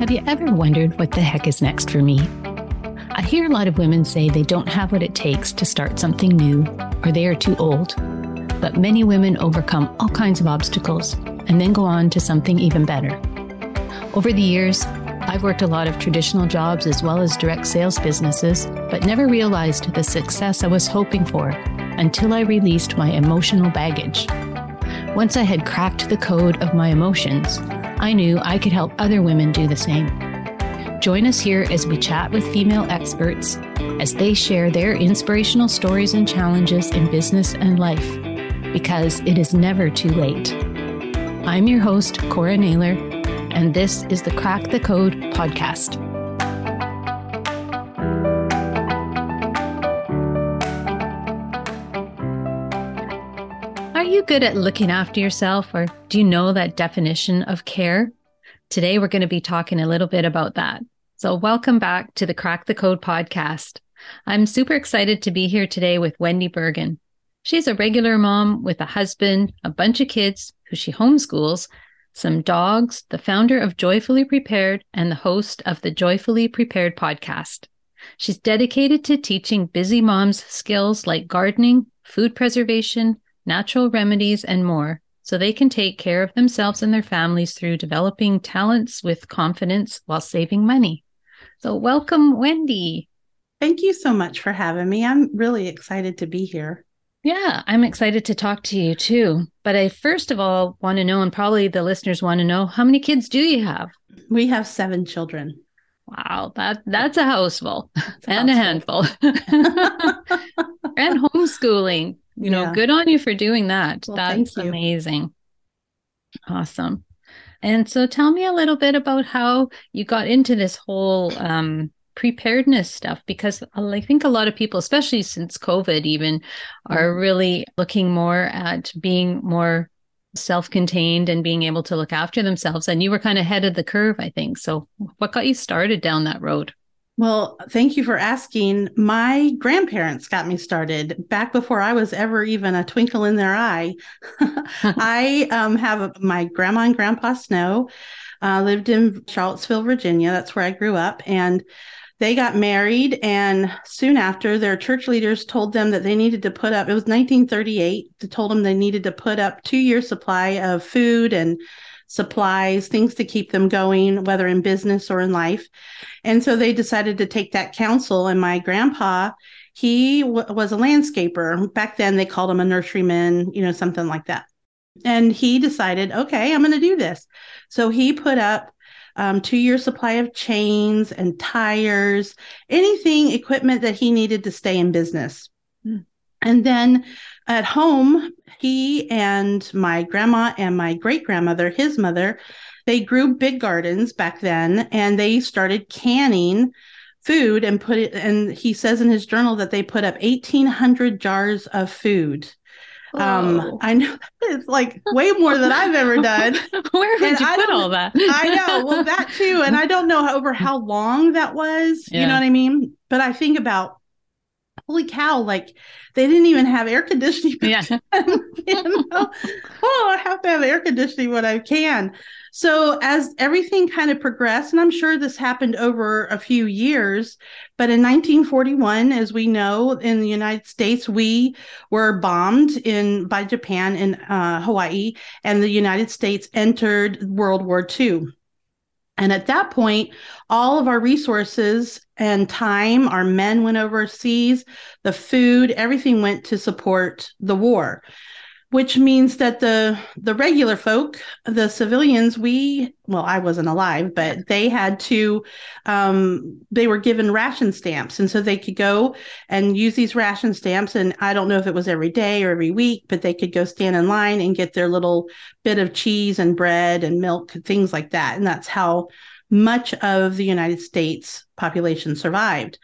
Have you ever wondered what the heck is next for me? I hear a lot of women say they don't have what it takes to start something new or they are too old. But many women overcome all kinds of obstacles and then go on to something even better. Over the years, I've worked a lot of traditional jobs as well as direct sales businesses, but never realized the success I was hoping for until I released my emotional baggage. Once I had cracked the code of my emotions, I knew I could help other women do the same. Join us here as we chat with female experts as they share their inspirational stories and challenges in business and life, because it is never too late. I'm your host, Cora Naylor, and this is the Crack the Code podcast. You good at looking after yourself, or do you know that definition of care? Today, we're going to be talking a little bit about that. So, welcome back to the Crack the Code podcast. I'm super excited to be here today with Wendi Bergin. She's a regular mom with a husband, a bunch of kids who she homeschools, some dogs, the founder of Joyfully Prepared, and the host of the Joyfully Prepared podcast. She's dedicated to teaching busy moms skills like gardening, food preservation, natural remedies, and more so they can take care of themselves and their families through developing talents with confidence while saving money. So, welcome, Wendi. Thank you so much for having me. I'm really excited to be here. Yeah, I'm excited to talk to you too. But I first of all want to know, and probably the listeners want to know, how many kids do you have? We have seven children. Wow, that that's a houseful and a handful. and homeschooling. You know, yeah. good on you for doing that. Well, that's amazing. Awesome. And so tell me a little bit about how you got into this whole um, preparedness stuff because I think a lot of people, especially since COVID, even are mm-hmm. really looking more at being more self contained and being able to look after themselves. And you were kind of ahead of the curve, I think. So, what got you started down that road? Well, thank you for asking. My grandparents got me started back before I was ever even a twinkle in their eye. I um, have a, my grandma and grandpa Snow uh, lived in Charlottesville, Virginia. That's where I grew up. And they got married. And soon after, their church leaders told them that they needed to put up, it was 1938, they told them they needed to put up two year supply of food and supplies, things to keep them going, whether in business or in life. And so they decided to take that counsel. And my grandpa, he w- was a landscaper. Back then, they called him a nurseryman, you know, something like that. And he decided, okay, I'm going to do this. So he put up um, two year supply of chains and tires, anything equipment that he needed to stay in business. Mm. And then at home, he and my grandma and my great grandmother, his mother, they grew big gardens back then and they started canning food and put it and he says in his journal that they put up 1800 jars of food. Um i know it's like way more than i've ever done. Where would and you I put all that? I know well that too and i don't know over how long that was yeah. you know what i mean? But i think about holy cow, like they didn't even have air conditioning. Yeah. you know? oh, I have to have air conditioning when I can. So as everything kind of progressed, and I'm sure this happened over a few years, but in 1941, as we know, in the United States, we were bombed in by Japan in uh, Hawaii, and the United States entered World War II. And at that point, all of our resources and time, our men went overseas, the food, everything went to support the war, which means that the the regular folk, the civilians, we well, I wasn't alive, but they had to um, they were given ration stamps, and so they could go and use these ration stamps. And I don't know if it was every day or every week, but they could go stand in line and get their little bit of cheese and bread and milk, things like that. And that's how much of the United States population survived.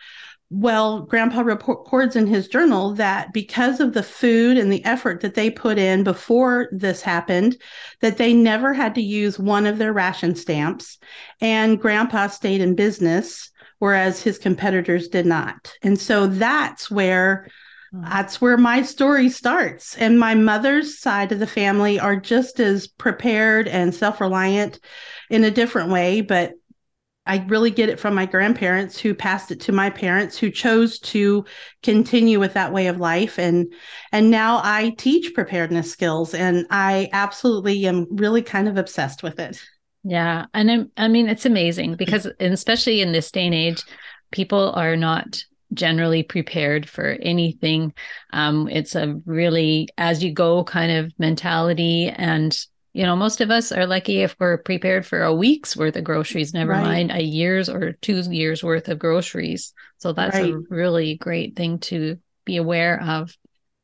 Well, Grandpa records in his journal that because of the food and the effort that they put in before this happened, that they never had to use one of their ration stamps. And Grandpa stayed in business, whereas his competitors did not. And so that's where that's where my story starts. And my mother's side of the family are just as prepared and self reliant in a different way. But I really get it from my grandparents who passed it to my parents who chose to continue with that way of life and and now I teach preparedness skills and I absolutely am really kind of obsessed with it. Yeah, and I'm, I mean it's amazing because especially in this day and age people are not generally prepared for anything. Um, it's a really as you go kind of mentality and you know, most of us are lucky if we're prepared for a week's worth of groceries, never right. mind a year's or two years worth of groceries. So that's right. a really great thing to be aware of.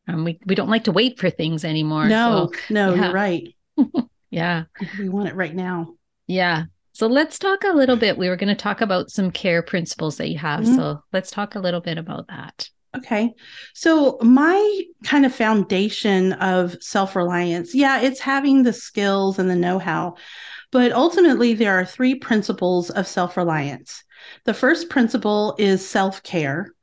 Um, we, we don't like to wait for things anymore. No, so, no, yeah. you're right. yeah. We want it right now. Yeah. So let's talk a little bit. We were going to talk about some care principles that you have. Mm-hmm. So let's talk a little bit about that. Okay. So, my kind of foundation of self reliance, yeah, it's having the skills and the know how. But ultimately, there are three principles of self reliance. The first principle is self care.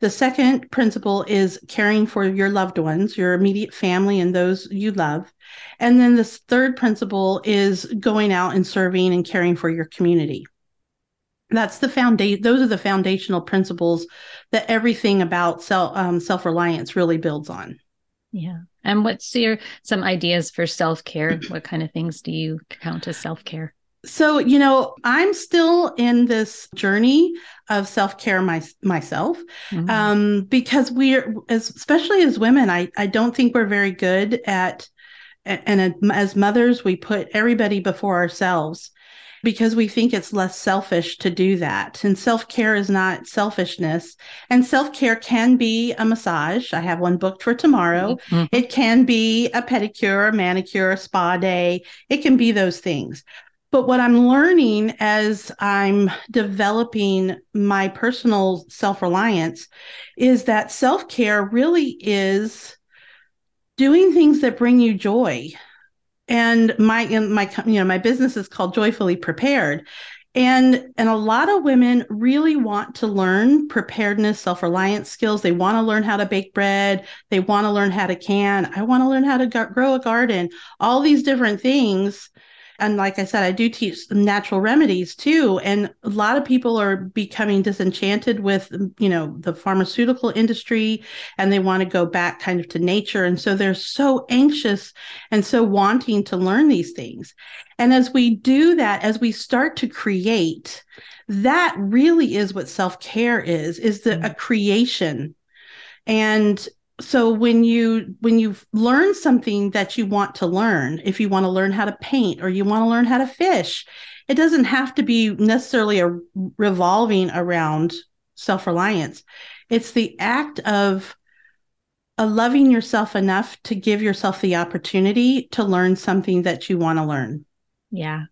The second principle is caring for your loved ones, your immediate family, and those you love. And then the third principle is going out and serving and caring for your community that's the foundation those are the foundational principles that everything about self um, self-reliance really builds on. Yeah. And what's your some ideas for self-care? What kind of things do you count as self-care? So you know i'm still in this journey of self-care my, myself mm-hmm. um, because we're as, especially as women I, I don't think we're very good at and as mothers we put everybody before ourselves because we think it's less selfish to do that. And self care is not selfishness. And self care can be a massage. I have one booked for tomorrow. Mm-hmm. It can be a pedicure, a manicure, a spa day. It can be those things. But what I'm learning as I'm developing my personal self reliance is that self care really is doing things that bring you joy and my my you know my business is called joyfully prepared. And and a lot of women really want to learn preparedness self-reliance skills. They want to learn how to bake bread. They want to learn how to can. I want to learn how to grow a garden. All these different things and like I said, I do teach natural remedies too. And a lot of people are becoming disenchanted with, you know, the pharmaceutical industry and they want to go back kind of to nature. And so they're so anxious and so wanting to learn these things. And as we do that, as we start to create, that really is what self-care is, is the mm. a creation. And so when you when you learn something that you want to learn if you want to learn how to paint or you want to learn how to fish it doesn't have to be necessarily a revolving around self-reliance. It's the act of uh, loving yourself enough to give yourself the opportunity to learn something that you want to learn. Yeah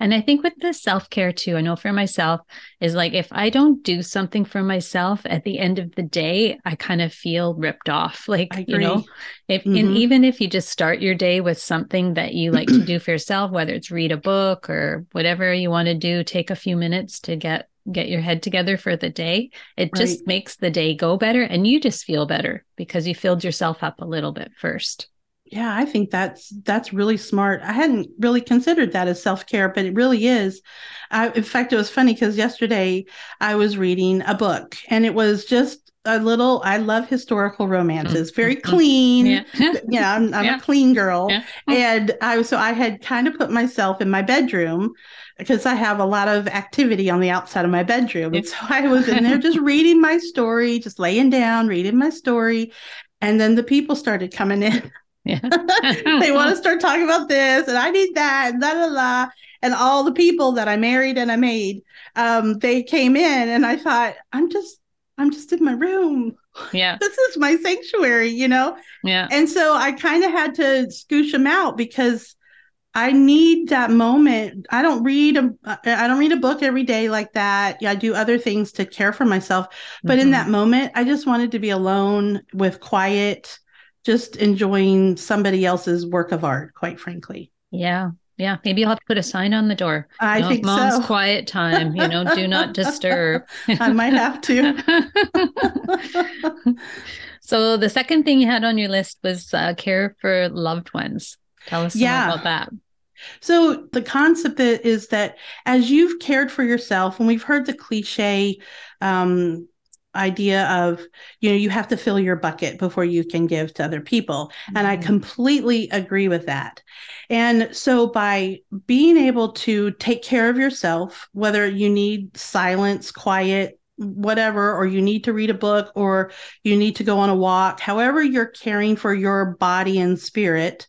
and I think with the self care too, I know for myself is like if I don't do something for myself at the end of the day, I kind of feel ripped off. Like, you know, if mm-hmm. and even if you just start your day with something that you like to do for yourself, whether it's read a book or whatever you want to do, take a few minutes to get get your head together for the day. It right. just makes the day go better and you just feel better because you filled yourself up a little bit first. Yeah, I think that's that's really smart. I hadn't really considered that as self care, but it really is. I, in fact, it was funny because yesterday I was reading a book, and it was just a little. I love historical romances, mm, very mm-hmm. clean. Yeah, yeah I'm, I'm yeah. a clean girl, yeah. Mm. and I so I had kind of put myself in my bedroom because I have a lot of activity on the outside of my bedroom, and so I was in there just reading my story, just laying down, reading my story, and then the people started coming in. Yeah. they want to start talking about this, and I need that, and la la la. And all the people that I married and I made, um, they came in, and I thought, I'm just, I'm just in my room. Yeah. this is my sanctuary, you know? Yeah. And so I kind of had to scoosh them out because I need that moment. I don't read a I don't read a book every day like that. Yeah, I do other things to care for myself. But mm-hmm. in that moment, I just wanted to be alone with quiet just enjoying somebody else's work of art, quite frankly. Yeah. Yeah. Maybe you'll have to put a sign on the door. I know, think mom's so. quiet time, you know, do not disturb. I might have to. so the second thing you had on your list was uh, care for loved ones. Tell us yeah. about that. So the concept is that as you've cared for yourself, and we've heard the cliche um, idea of you know you have to fill your bucket before you can give to other people mm-hmm. and i mm-hmm. completely agree with that and so by being able to take care of yourself whether you need silence quiet whatever or you need to read a book or you need to go on a walk however you're caring for your body and spirit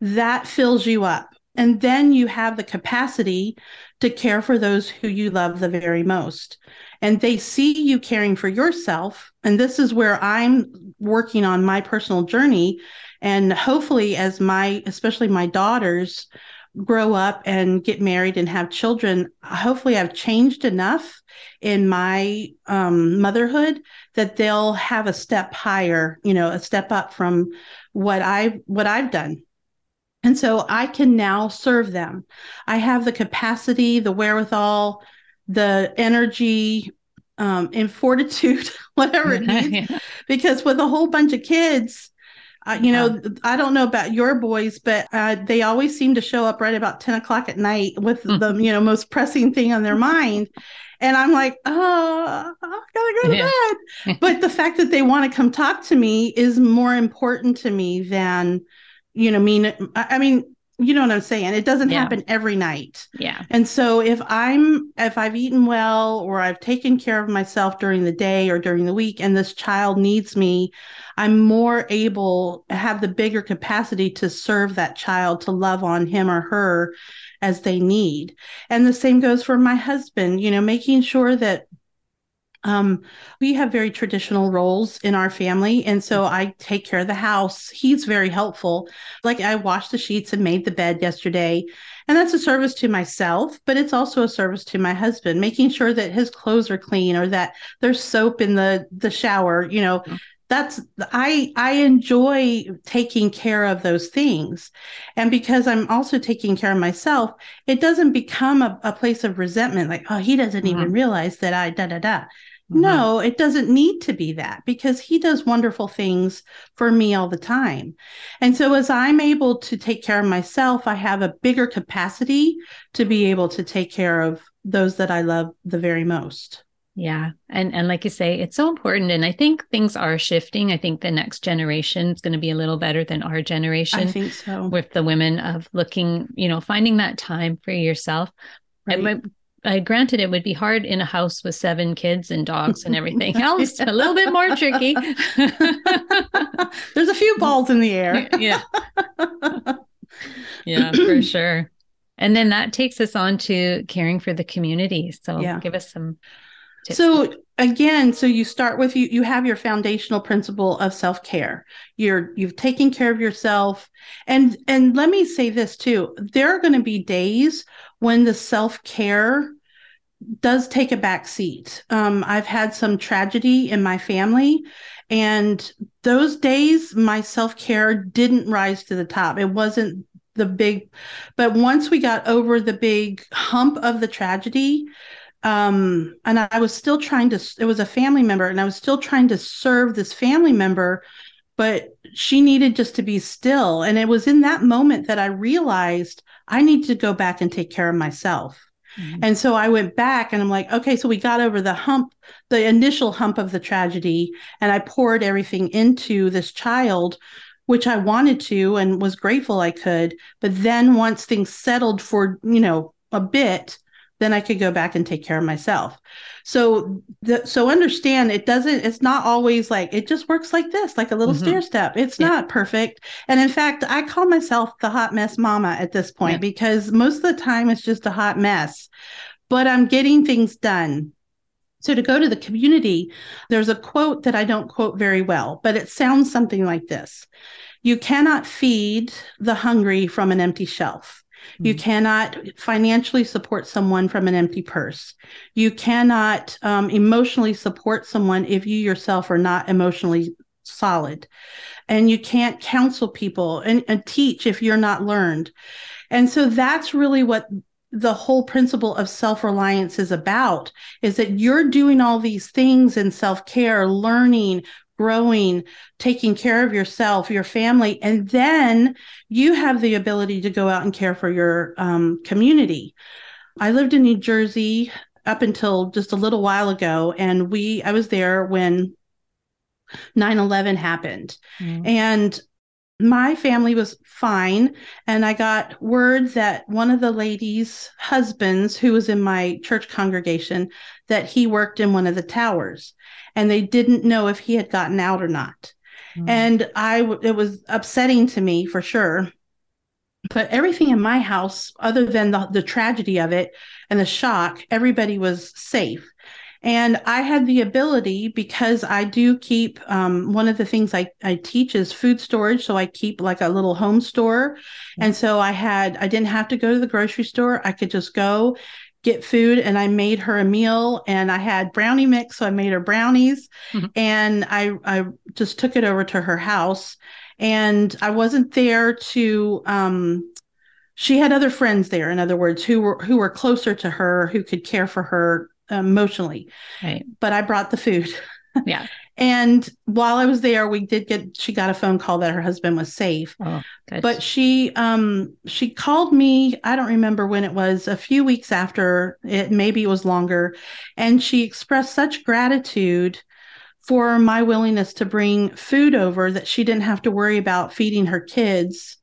that fills you up and then you have the capacity to care for those who you love the very most. And they see you caring for yourself. And this is where i'm working on my personal journey. And hopefully as my especially my daughters grow up and get married and have children hopefully i've changed enough in my um, motherhood that they'll have a step higher you know a step up from what i what i've done and so i can now serve them i have the capacity the wherewithal the energy um, and fortitude, whatever it needs. yeah. Because with a whole bunch of kids, uh, you know, I don't know about your boys, but uh, they always seem to show up right about 10 o'clock at night with mm. the, you know, most pressing thing on their mind. And I'm like, oh, I gotta go to yeah. bed. but the fact that they want to come talk to me is more important to me than, you know, mean, I mean, you know what I'm saying? It doesn't yeah. happen every night. Yeah. And so if I'm if I've eaten well or I've taken care of myself during the day or during the week and this child needs me, I'm more able have the bigger capacity to serve that child to love on him or her as they need. And the same goes for my husband, you know, making sure that um, we have very traditional roles in our family. And so I take care of the house. He's very helpful. Like I washed the sheets and made the bed yesterday. And that's a service to myself, but it's also a service to my husband, making sure that his clothes are clean or that there's soap in the, the shower, you know. Mm-hmm. That's I I enjoy taking care of those things. And because I'm also taking care of myself, it doesn't become a, a place of resentment, like, oh, he doesn't mm-hmm. even realize that I da da da Mm-hmm. No, it doesn't need to be that because he does wonderful things for me all the time. And so as I'm able to take care of myself, I have a bigger capacity to be able to take care of those that I love the very most. Yeah. And and like you say, it's so important. And I think things are shifting. I think the next generation is going to be a little better than our generation. I think so. With the women of looking, you know, finding that time for yourself. Right. I granted it would be hard in a house with seven kids and dogs and everything else. a little bit more tricky. There's a few balls in the air. yeah. Yeah, for sure. And then that takes us on to caring for the community. So yeah. give us some tips. So again, so you start with you you have your foundational principle of self-care. You're you've taken care of yourself. And and let me say this too. There are going to be days when the self-care does take a back seat. Um, I've had some tragedy in my family, and those days my self care didn't rise to the top. It wasn't the big, but once we got over the big hump of the tragedy, um, and I was still trying to, it was a family member, and I was still trying to serve this family member, but she needed just to be still. And it was in that moment that I realized I need to go back and take care of myself. Mm-hmm. And so I went back and I'm like, okay, so we got over the hump, the initial hump of the tragedy, and I poured everything into this child, which I wanted to and was grateful I could. But then once things settled for, you know, a bit, then I could go back and take care of myself. So the, so understand it doesn't it's not always like it just works like this, like a little mm-hmm. stair step. It's yeah. not perfect. And in fact, I call myself the hot mess mama at this point yeah. because most of the time it's just a hot mess. But I'm getting things done. So to go to the community, there's a quote that I don't quote very well, but it sounds something like this. You cannot feed the hungry from an empty shelf. You mm-hmm. cannot financially support someone from an empty purse. You cannot um, emotionally support someone if you yourself are not emotionally solid. And you can't counsel people and, and teach if you're not learned. And so that's really what the whole principle of self-reliance is about is that you're doing all these things in self-care learning growing, taking care of yourself, your family, and then you have the ability to go out and care for your um, community. I lived in New Jersey up until just a little while ago, and we I was there when 9-11 happened. Mm. And my family was fine. And I got word that one of the ladies' husbands, who was in my church congregation, that he worked in one of the towers and they didn't know if he had gotten out or not. Mm. And I, it was upsetting to me for sure. But everything in my house, other than the, the tragedy of it and the shock, everybody was safe. And I had the ability because I do keep um, one of the things I, I teach is food storage. So I keep like a little home store. And so I had, I didn't have to go to the grocery store. I could just go get food and I made her a meal and I had brownie mix. So I made her brownies mm-hmm. and I, I just took it over to her house. And I wasn't there to, um, she had other friends there, in other words, who were who were closer to her, who could care for her emotionally. Right. But I brought the food. Yeah. and while I was there, we did get she got a phone call that her husband was safe. Oh, good. But she um she called me, I don't remember when it was, a few weeks after it, maybe it was longer, and she expressed such gratitude for my willingness to bring food over that she didn't have to worry about feeding her kids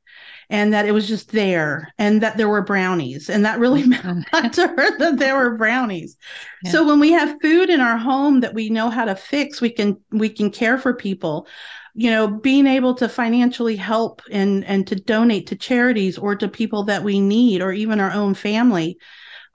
and that it was just there and that there were brownies and that really meant mm-hmm. to her that there were brownies. Yeah. so when we have food in our home that we know how to fix we can we can care for people. You know being able to financially help and and to donate to charities or to people that we need or even our own family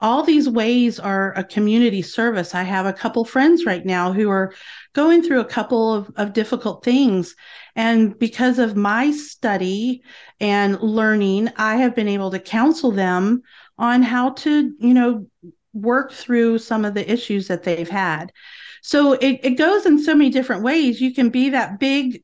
all these ways are a community service. I have a couple friends right now who are going through a couple of, of difficult things. And because of my study and learning, I have been able to counsel them on how to, you know, work through some of the issues that they've had. So it, it goes in so many different ways. You can be that big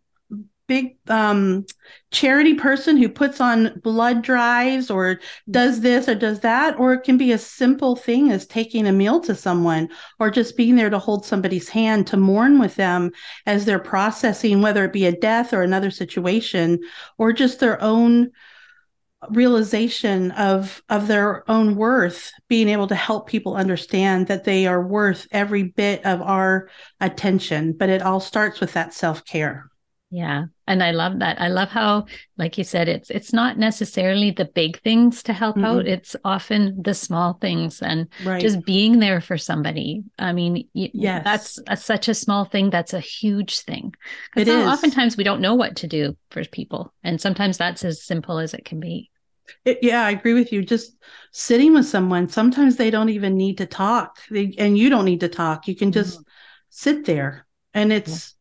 big um, charity person who puts on blood drives or does this or does that, or it can be a simple thing as taking a meal to someone or just being there to hold somebody's hand to mourn with them as they're processing, whether it be a death or another situation, or just their own realization of of their own worth being able to help people understand that they are worth every bit of our attention. But it all starts with that self-care yeah. And I love that. I love how, like you said, it's it's not necessarily the big things to help mm-hmm. out. It's often the small things and right. just being there for somebody. I mean, yes. that's a, such a small thing. That's a huge thing. Is. Oftentimes we don't know what to do for people. And sometimes that's as simple as it can be. It, yeah, I agree with you. Just sitting with someone, sometimes they don't even need to talk, they, and you don't need to talk. You can just mm-hmm. sit there, and it's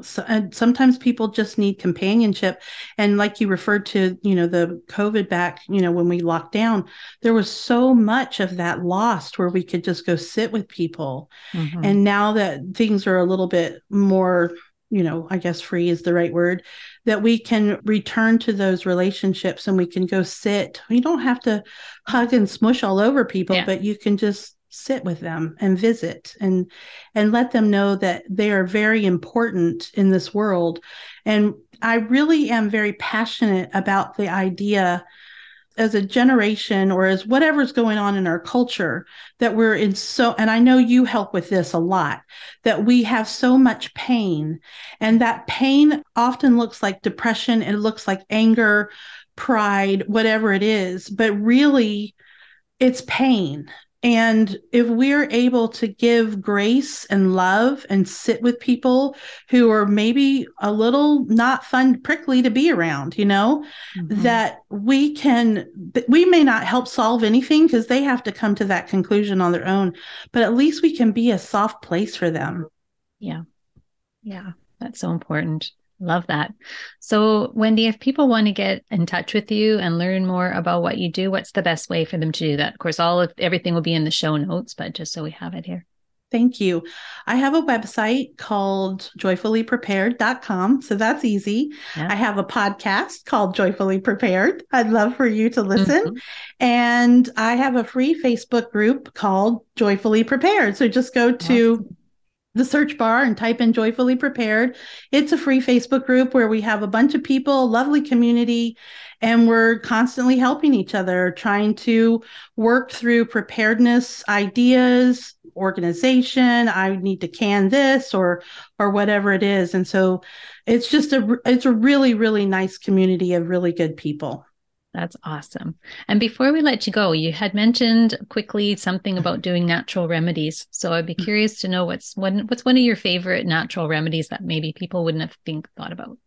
so, and sometimes people just need companionship and like you referred to you know the covid back you know when we locked down there was so much of that lost where we could just go sit with people mm-hmm. and now that things are a little bit more you know i guess free is the right word that we can return to those relationships and we can go sit you don't have to hug and smush all over people yeah. but you can just sit with them and visit and and let them know that they are very important in this world. And i really am very passionate about the idea as a generation or as whatever's going on in our culture that we're in so and i know you help with this a lot that we have so much pain. And that pain often looks like depression it looks like anger pride whatever it is but really it's pain and if we're able to give grace and love and sit with people who are maybe a little not fun, prickly to be around, you know, mm-hmm. that we can, we may not help solve anything because they have to come to that conclusion on their own, but at least we can be a soft place for them. Yeah. Yeah. That's so important. Love that. So, Wendi, if people want to get in touch with you and learn more about what you do, what's the best way for them to do that? Of course, all of everything will be in the show notes, but just so we have it here. Thank you. I have a website called joyfullyprepared.com. So that's easy. Yeah. I have a podcast called Joyfully Prepared. I'd love for you to listen. Mm-hmm. And I have a free Facebook group called Joyfully Prepared. So just go to awesome the search bar and type in Joyfully Prepared. It's a free Facebook group where we have a bunch of people, lovely community, and we're constantly helping each other, trying to work through preparedness ideas, organization. I need to can this or or whatever it is. And so it's just a it's a really really nice community of really good people. That's awesome. And before we let you go, you had mentioned quickly something about doing natural remedies. So I'd be mm. curious to know what's one what's one of your favorite natural remedies that maybe people wouldn't have think thought about.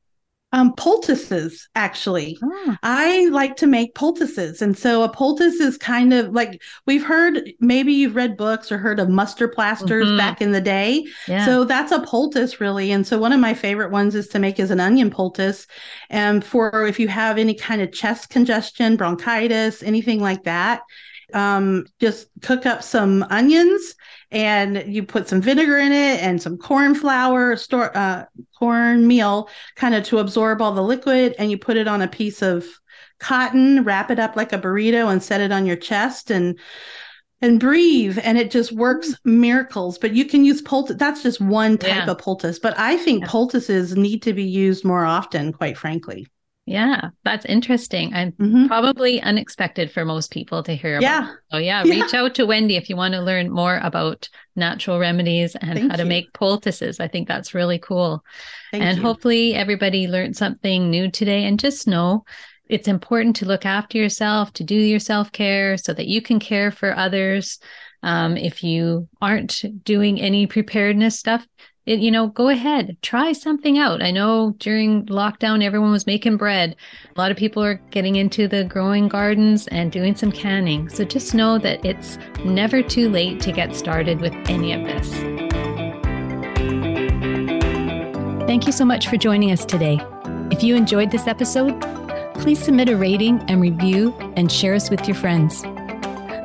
Um, poultices, actually. Oh. I like to make poultices. And so a poultice is kind of like we've heard, maybe you've read books or heard of mustard plasters mm-hmm. back in the day. Yeah. So that's a poultice, really. And so one of my favorite ones is to make is an onion poultice. And for if you have any kind of chest congestion, bronchitis, anything like that, um, just cook up some onions and you put some vinegar in it and some corn flour, store uh, corn meal, kind of to absorb all the liquid, and you put it on a piece of cotton, wrap it up like a burrito, and set it on your chest and and breathe and it just works mm. miracles but you can use poultice that's just one type yeah. of poultice but i think yeah. poultices need to be used more often quite frankly yeah, that's interesting and mm-hmm. probably unexpected for most people to hear about. Yeah. So yeah, yeah, reach out to Wendi if you want to learn more about natural remedies and Thank how you. to make poultices. I think that's really cool. Thank and you. hopefully everybody learned something new today and just know it's important to look after yourself, to do your self-care so that you can care for others. Um, if you aren't doing any preparedness stuff, it, you know, go ahead, try something out. I know during lockdown, everyone was making bread. A lot of people are getting into the growing gardens and doing some canning. So just know that it's never too late to get started with any of this. Thank you so much for joining us today. If you enjoyed this episode, please submit a rating and review and share us with your friends.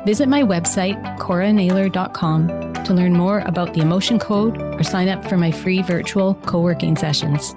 Visit my website, coranaylor.com, to learn more about the Emotion Code or sign up for my free virtual co working sessions.